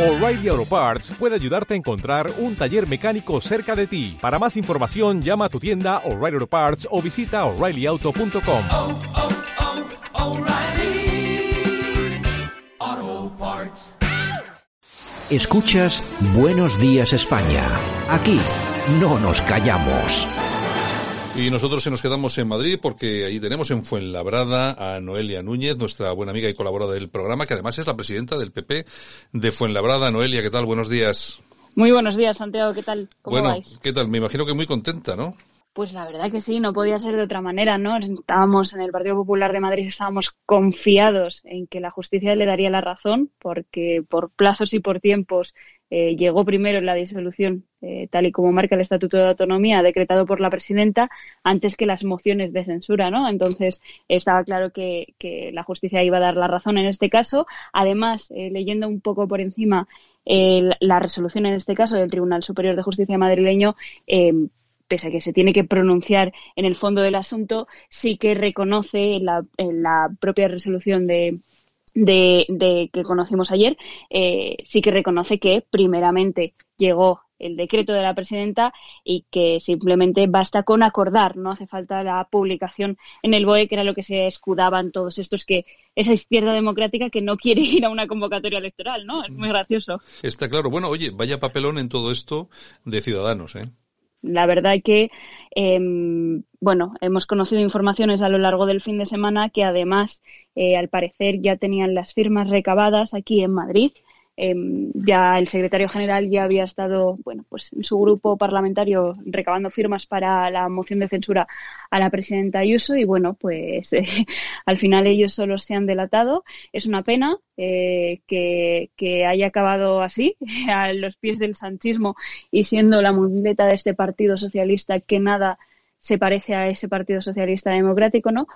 O'Reilly Auto Parts puede ayudarte a encontrar un taller mecánico cerca de ti. Para más información, llama a tu tienda O'Reilly Auto Parts o visita oreillyauto.com. oh, oh, Parts. Escuchas Buenos Días España. Aquí no nos callamos. Y nosotros se nos quedamos en Madrid porque ahí tenemos en Fuenlabrada a Noelia Núñez, nuestra buena amiga y colaboradora del programa, que además es la presidenta del PP de Fuenlabrada. Noelia, ¿qué tal? Buenos días. Muy buenos días, Santiago. ¿Qué tal? ¿Cómo bueno, vais? ¿qué tal? Me imagino que muy contenta, ¿no? Pues la verdad que sí, no podía ser de otra manera, ¿no? Estábamos en el Partido Popular de Madrid, estábamos confiados en que la justicia le daría la razón, porque por plazos y por tiempos eh, llegó primero la disolución, eh, tal y como marca el Estatuto de Autonomía, decretado por la presidenta, antes que las mociones de censura, ¿no? Entonces estaba claro que, la justicia iba a dar la razón en este caso. Además, eh, leyendo un poco por encima la resolución en este caso del Tribunal Superior de Justicia madrileño, pese a que se tiene que pronunciar en el fondo del asunto, sí que reconoce en la, en la propia resolución de, de, de que conocimos ayer, eh, sí que reconoce que primeramente llegó el decreto de la presidenta y que simplemente basta con acordar, no hace falta la publicación en el BOE, que era lo que se escudaban todos estos que esa izquierda democrática que no quiere ir a una convocatoria electoral, ¿no? Es muy gracioso. Está claro. Bueno, oye, vaya papelón en todo esto de Ciudadanos, ¿eh? La verdad que, eh, bueno, hemos conocido informaciones a lo largo del fin de semana que además, eh, al parecer, ya tenían las firmas recabadas aquí en Madrid. Eh, ya el secretario general ya había estado, bueno, pues en su grupo parlamentario recabando firmas para la moción de censura a la presidenta Ayuso y bueno, pues al final ellos solo se han delatado. Es una pena eh, que, que, haya acabado así, a los pies del sanchismo y siendo la muleta de este Partido Socialista que nada se parece a ese Partido Socialista Democrático, ¿no?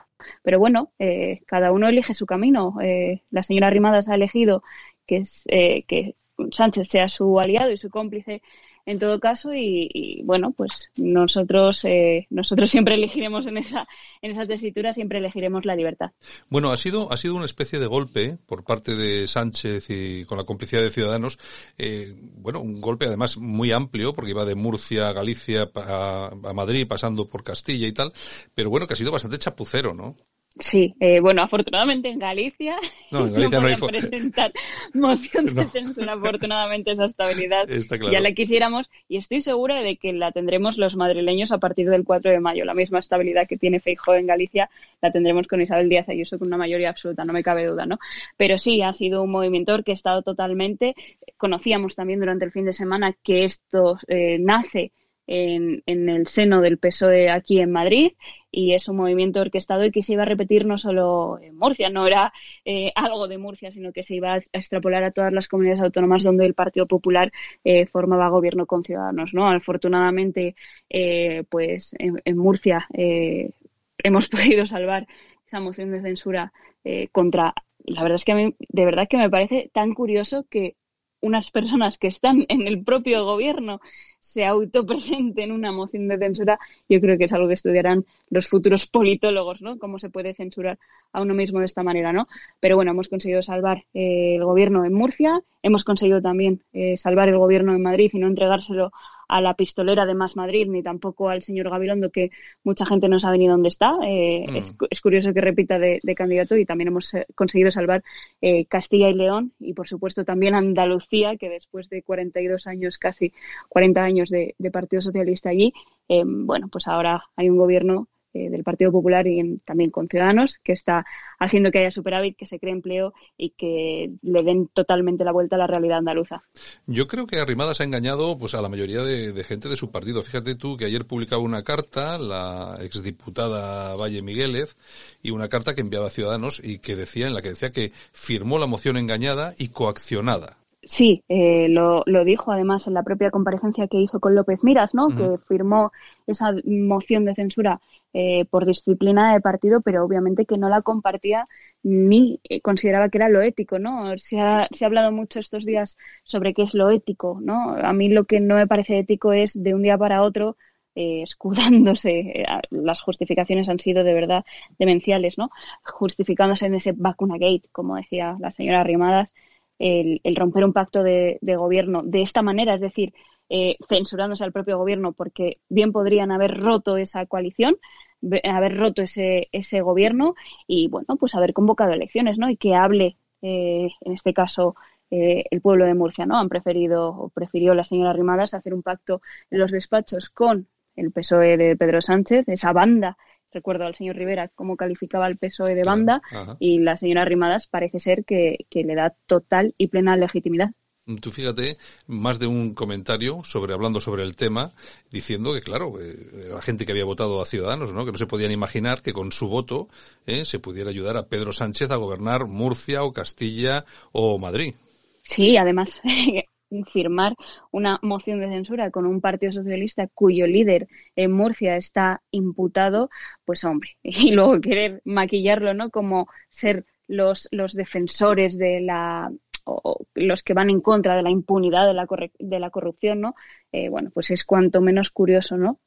Pero bueno, eh, cada uno elige su camino. Eh, la señora Rimadas ha elegido que, es, eh, que Sánchez sea su aliado y su cómplice en todo caso y, bueno pues nosotros eh, nosotros siempre elegiremos en esa en esa tesitura siempre elegiremos la libertad. Bueno ha sido ha sido una especie de golpe por parte de Sánchez y con la complicidad de Ciudadanos eh, bueno un golpe además muy amplio porque iba de Murcia a Galicia a, a Madrid pasando por Castilla y tal pero bueno que ha sido bastante chapucero no Sí, eh, bueno, afortunadamente en Galicia no, en Galicia no, no hay presentar moción de no. censura. Afortunadamente esa estabilidad claro. ya la quisiéramos y estoy segura de que la tendremos los madrileños a partir del 4 de mayo. La misma estabilidad que tiene Feijóo en Galicia la tendremos con Isabel Díaz Ayuso con una mayoría absoluta, no me cabe duda, ¿no? Pero sí, ha sido un movimiento que ha estado totalmente. Conocíamos también durante el fin de semana que esto eh, nace en, en, el seno del PSOE aquí en Madrid y es un movimiento orquestado y que se iba a repetir no solo en Murcia, no era eh, algo de Murcia, sino que se iba a extrapolar a todas las comunidades autónomas donde el Partido Popular eh, formaba gobierno con Ciudadanos. ¿no? Afortunadamente, eh, pues en, en Murcia hemos podido salvar esa moción de censura contra. La verdad es que a mí, de verdad que me parece tan curioso que unas personas que están en el propio gobierno se autopresenten una moción de censura, yo creo que es algo que estudiarán los futuros politólogos, ¿no? Cómo se puede censurar a uno mismo de esta manera, ¿no? Pero bueno, hemos conseguido salvar eh, el gobierno en Murcia, hemos conseguido también eh, salvar el gobierno en Madrid y no entregárselo a la pistolera de Más Madrid ni tampoco al señor Gabilondo, que mucha gente no sabe ni dónde está. Eh, mm. es, es, curioso que repita de, de, candidato y también hemos eh, conseguido salvar eh, Castilla y León y, por supuesto, también Andalucía, que después de 42 años, casi 40 años de, de Partido Socialista allí, eh, bueno, pues ahora hay un gobierno eh, del Partido Popular y en, también con Ciudadanos, que está haciendo que haya superávit, que se cree empleo y que le den totalmente la vuelta a la realidad andaluza. Yo creo que Arrimadas ha engañado pues a la mayoría de, de, gente de su partido. Fíjate tú que ayer publicaba una carta la exdiputada Valle Migueles y una carta que enviaba a Ciudadanos y que decía en la que decía que firmó la moción engañada y coaccionada. Sí, eh, lo, lo, dijo además en la propia comparecencia que hizo con López Miras, ¿no? Que firmó esa moción de censura eh, por disciplina de partido, pero obviamente que no la compartía ni consideraba que era lo ético, ¿no? Se ha, se ha hablado mucho estos días sobre qué es lo ético, ¿no? A mí lo que no me parece ético es de un día para otro eh, escudándose, las justificaciones han sido de verdad demenciales, ¿no? Justificándose en ese vacuna gate, como decía la señora Rimadas, el, romper un pacto de, gobierno de esta manera, es decir, eh, censurándose al propio gobierno porque bien podrían haber roto esa coalición, haber roto ese, ese gobierno y, bueno, pues haber convocado elecciones, ¿no? Y que hable, eh, en este caso, eh, el pueblo de Murcia, ¿no? Han preferido, o prefirió la señora Rimadas hacer un pacto en los despachos con el PSOE de Pedro Sánchez, esa banda recuerdo al señor Rivera cómo calificaba el PSOE de banda y la señora Rimadas parece ser que, le da total y plena legitimidad. Tú fíjate, más de un comentario sobre hablando sobre el tema, diciendo que claro, eh, la gente que había votado a Ciudadanos, ¿no? que no se podían imaginar que con su voto eh, se pudiera ayudar a Pedro Sánchez a gobernar Murcia o Castilla o Madrid. Sí, además firmar una moción de censura con un partido socialista cuyo líder en Murcia está imputado, pues hombre, y luego querer maquillarlo, ¿no? Como ser los, los defensores de la o los que van en contra de la impunidad de la, de la corrupción, ¿no? Eh, bueno, pues es cuanto menos curioso, ¿no?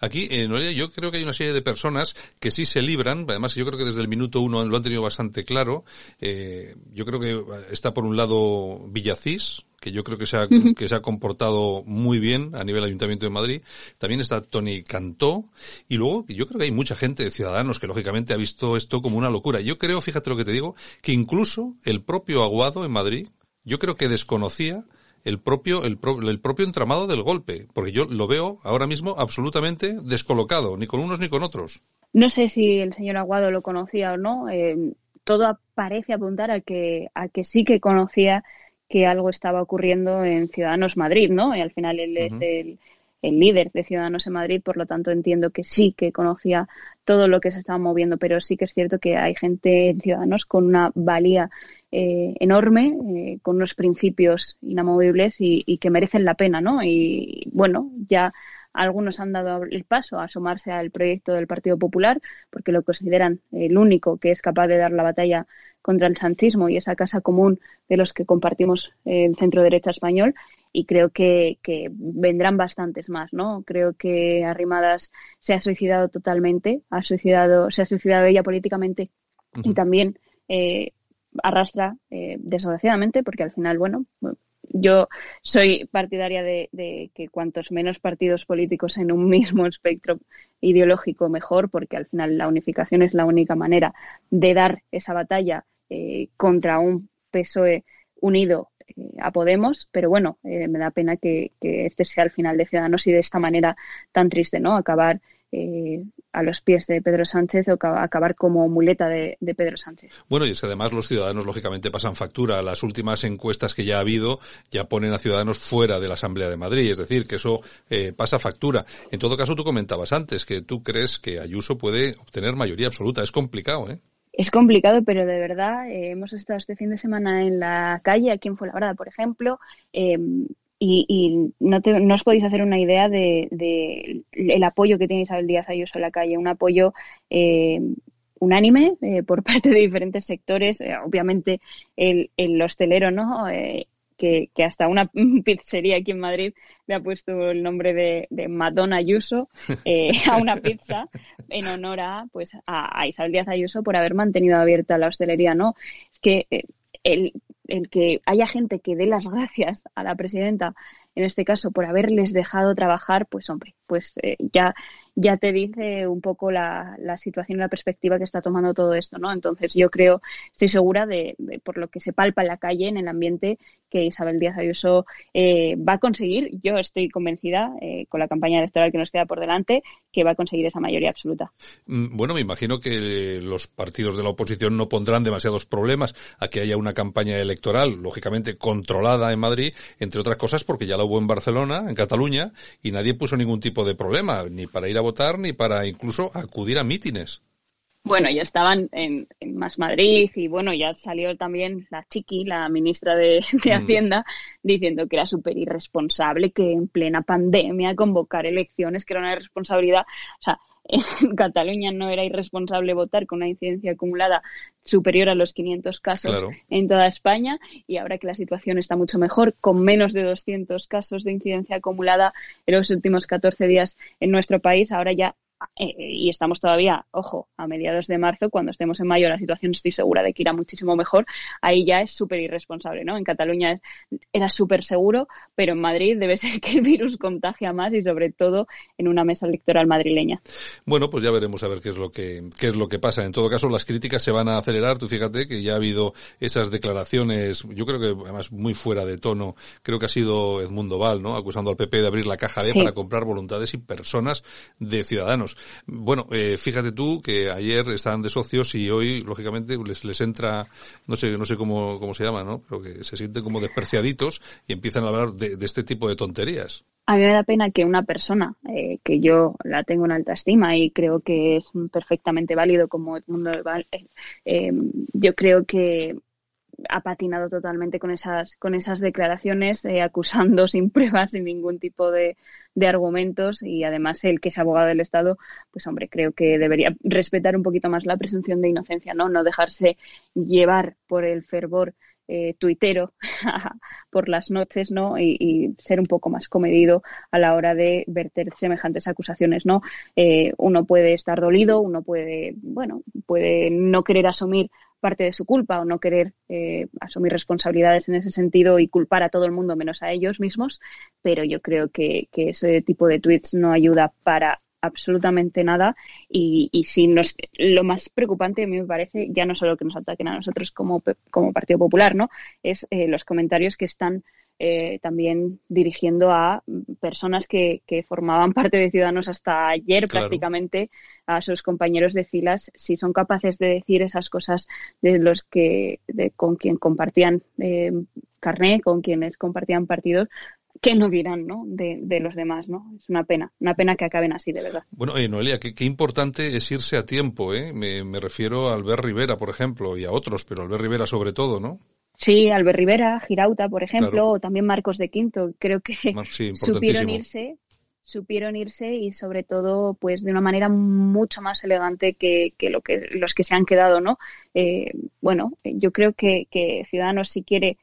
Aquí, eh, Noelia, yo creo que hay una serie de personas que sí se libran, además yo creo que desde el minuto uno lo han tenido bastante claro. Eh, yo creo que está por un lado Villacís, que yo creo que se, ha, que se ha comportado muy bien a nivel Ayuntamiento de Madrid. También está Tony Cantó. Y luego yo creo que hay mucha gente de ciudadanos que lógicamente ha visto esto como una locura. Yo creo, fíjate lo que te digo, que incluso el propio Aguado en Madrid, yo creo que desconocía el propio, el, el, propio entramado del golpe, porque yo lo veo ahora mismo absolutamente descolocado, ni con unos ni con otros. No sé si el señor Aguado lo conocía o no. Eh, todo parece apuntar a que, a que sí que conocía que algo estaba ocurriendo en Ciudadanos Madrid, ¿no? Y al final él es el, el líder de Ciudadanos en Madrid, por lo tanto entiendo que sí que conocía todo lo que se estaba moviendo, pero sí que es cierto que hay gente en Ciudadanos con una valía eh, enorme, eh, con unos principios inamovibles y, que merecen la pena, ¿no? Y bueno, ya algunos han dado el paso a asomarse al proyecto del Partido Popular porque lo consideran el único que es capaz de dar la batalla contra el sanchismo y esa casa común de los que compartimos el centro derecha español y creo que, vendrán bastantes más, ¿no? Creo que Arrimadas se ha suicidado totalmente, ha suicidado, se ha suicidado ella políticamente y también eh, arrastra, eh, desgraciadamente, porque al final, bueno, yo soy partidaria de, que cuantos menos partidos políticos en un mismo espectro ideológico mejor, porque al final la unificación es la única manera de dar esa batalla eh, contra un PSOE unido eh, a Podemos, pero bueno, eh, me da pena que, este sea el final de Ciudadanos y de esta manera tan triste, ¿no? Acabar eh, a los pies de Pedro Sánchez o acabar como muleta de, Pedro Sánchez. Bueno, y es que además los ciudadanos lógicamente pasan factura. Las últimas encuestas que ya ha habido ya ponen a ciudadanos fuera de la Asamblea de Madrid, es decir, que eso pasa factura. En todo caso, tú comentabas antes que tú crees que Ayuso puede obtener mayoría absoluta. Es complicado, ¿eh? es complicado, pero de verdad eh, hemos estado este fin de semana en la calle, aquí en Fuenlabrada, por ejemplo, em, y, no, no, os podéis hacer una idea de, el apoyo que tiene Isabel Díaz Ayuso en la calle, un apoyo em, unánime eh, por parte de diferentes sectores, eh, obviamente el, el hostelero, ¿no? que, hasta una pizzería aquí en Madrid le ha puesto el nombre de, Madonna Ayuso eh, a una pizza en honor a, pues, a, Isabel Díaz Ayuso por haber mantenido abierta la hostelería, ¿no? Es que eh, el, el que haya gente que dé las gracias a la presidenta, en este caso, por haberles dejado trabajar, pues hombre, pues eh, ya ya te dice un poco la, situación y la perspectiva que está tomando todo esto, ¿no? Entonces yo creo, estoy segura de, por lo que se palpa en la calle, en el ambiente, que Isabel Díaz Ayuso eh, va a conseguir, yo estoy convencida, eh, con la campaña electoral que nos queda por delante, que va a conseguir esa mayoría absoluta. Mm, bueno, me imagino que los partidos de la oposición no pondrán demasiados problemas a que haya una campaña electoral, lógicamente controlada en Madrid, entre otras cosas porque ya la hubo en Barcelona, en Cataluña, y nadie puso ningún tipo de problema, ni para ir a votar ni para incluso acudir a mítines. Bueno, ya estaban en, Más Madrid y bueno, ya salió también la Chiqui, la ministra de, mm. Hacienda, diciendo que era súper irresponsable que en plena pandemia convocar elecciones, que era una irresponsabilidad. O sea, en Cataluña no era irresponsable votar con una incidencia acumulada superior a los 500 casos en toda España y ahora que la situación está mucho mejor, con menos de 200 casos de incidencia acumulada en los últimos 14 días en nuestro país, ahora ya eh, y estamos todavía, ojo, a mediados de marzo, cuando estemos en mayo la situación estoy segura de que irá muchísimo mejor, ahí ya es súper irresponsable, ¿no? En Cataluña era súper seguro, pero en Madrid debe ser que el virus contagia más y sobre todo en una mesa electoral madrileña. Bueno, pues ya veremos a ver qué es lo que, qué es lo que pasa. En todo caso, las críticas se van a acelerar. Tú fíjate que ya ha habido esas declaraciones, yo creo que además muy fuera de tono, creo que ha sido Edmundo Val, ¿no? Acusando al PP de abrir la caja D para comprar voluntades y personas de ciudadanos. Bueno, eh, fíjate tú que ayer estaban de socios y hoy, lógicamente, les, entra, no sé, no sé cómo, cómo se llama, ¿no? Pero que se sienten como despreciaditos y empiezan a hablar de, este tipo de tonterías. A mí me da pena que una persona eh, que yo la tengo en alta estima y creo que es perfectamente válido como el mundo eh, eh, yo creo que ha patinado totalmente con esas, con esas declaraciones, eh, acusando sin pruebas, sin ningún tipo de, de, argumentos y además el que es abogado del Estado, pues hombre, creo que debería respetar un poquito más la presunción de inocencia, ¿no? No dejarse llevar por el fervor eh, tuitero por las noches, ¿no? Y, y, ser un poco más comedido a la hora de verter semejantes acusaciones, ¿no? Eh, uno puede estar dolido, uno puede, bueno, puede no querer asumir parte de su culpa o no querer eh, asumir responsabilidades en ese sentido y culpar a todo el mundo menos a ellos mismos, pero yo creo que, ese tipo de tweets no ayuda para absolutamente nada y, y si nos, lo más preocupante a mí me parece ya no solo que nos ataquen a nosotros como, como Partido Popular, ¿no? Es eh, los comentarios que están eh, también dirigiendo a personas que, que, formaban parte de Ciudadanos hasta ayer claro. prácticamente, a sus compañeros de filas, si son capaces de decir esas cosas de los que de, con quien compartían eh, carné, con quienes compartían partidos, ¿qué no dirán ¿no? De, de, los demás? ¿no? Es una pena, una pena que acaben así, de verdad. Bueno, eh, Noelia, qué, qué, importante es irse a tiempo. ¿eh? Me, me refiero a Albert Rivera, por ejemplo, y a otros, pero Albert Rivera sobre todo, ¿no? Sí, Albert Rivera, Girauta, por ejemplo, claro. o también Marcos de Quinto. Creo que sí, supieron irse, supieron irse y sobre todo, pues de una manera mucho más elegante que, que lo que los que se han quedado, ¿no? Eh, bueno, yo creo que, que Ciudadanos si quiere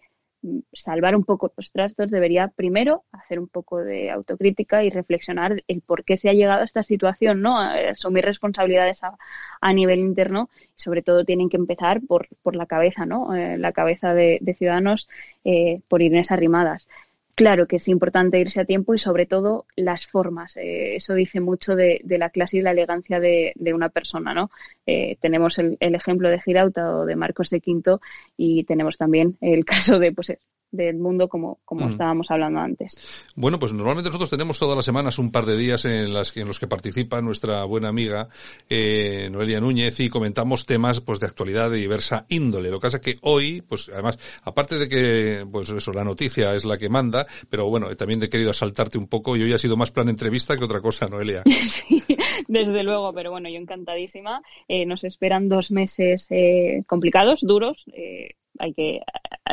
salvar un poco los trastos, debería primero hacer un poco de autocrítica y reflexionar el por qué se ha llegado a esta situación, ¿no? Asumir responsabilidades a, a nivel interno y sobre todo tienen que empezar por, por la cabeza, ¿no? Eh, la cabeza de, de Ciudadanos eh, por Inés Arrimadas. Claro que es importante irse a tiempo y sobre todo las formas. Eh, eso dice mucho de, la clase y la elegancia de, de una persona, ¿no? Eh, tenemos el, el, ejemplo de Girauta o de Marcos de Quinto y tenemos también el caso de pues del mundo como, como mm. estábamos hablando antes. Bueno, pues normalmente nosotros tenemos todas las semanas un par de días en, las, en los que participa nuestra buena amiga eh, Noelia Núñez y comentamos temas pues de actualidad de diversa índole. Lo que pasa es que hoy, pues además, aparte de que pues eso, la noticia es la que manda, pero bueno, también he querido asaltarte un poco y hoy ha sido más plan entrevista que otra cosa, Noelia. sí, desde luego, pero bueno, yo encantadísima. Eh, nos esperan dos meses eh, complicados, duros. Eh, hay que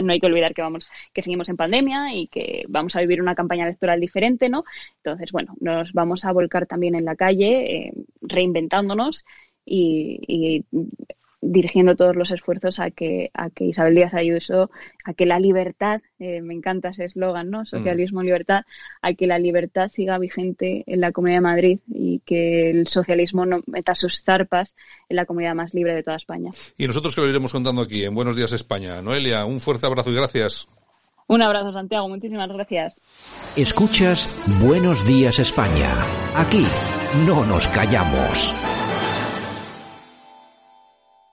no hay que olvidar que vamos que seguimos en pandemia y que vamos a vivir una campaña electoral diferente no entonces bueno nos vamos a volcar también en la calle eh, reinventándonos y, y dirigiendo todos los esfuerzos a que, a que Isabel Díaz Ayuso, a que la libertad, eh, me encanta ese eslogan, ¿no? Socialismo, mm. libertad, a que la libertad siga vigente en la Comunidad de Madrid y que el socialismo no meta sus zarpas en la comunidad más libre de toda España. Y nosotros que lo iremos contando aquí en Buenos Días España. Noelia, un fuerte abrazo y gracias. Un abrazo, Santiago. Muchísimas gracias. Escuchas Buenos Días España. Aquí no nos callamos.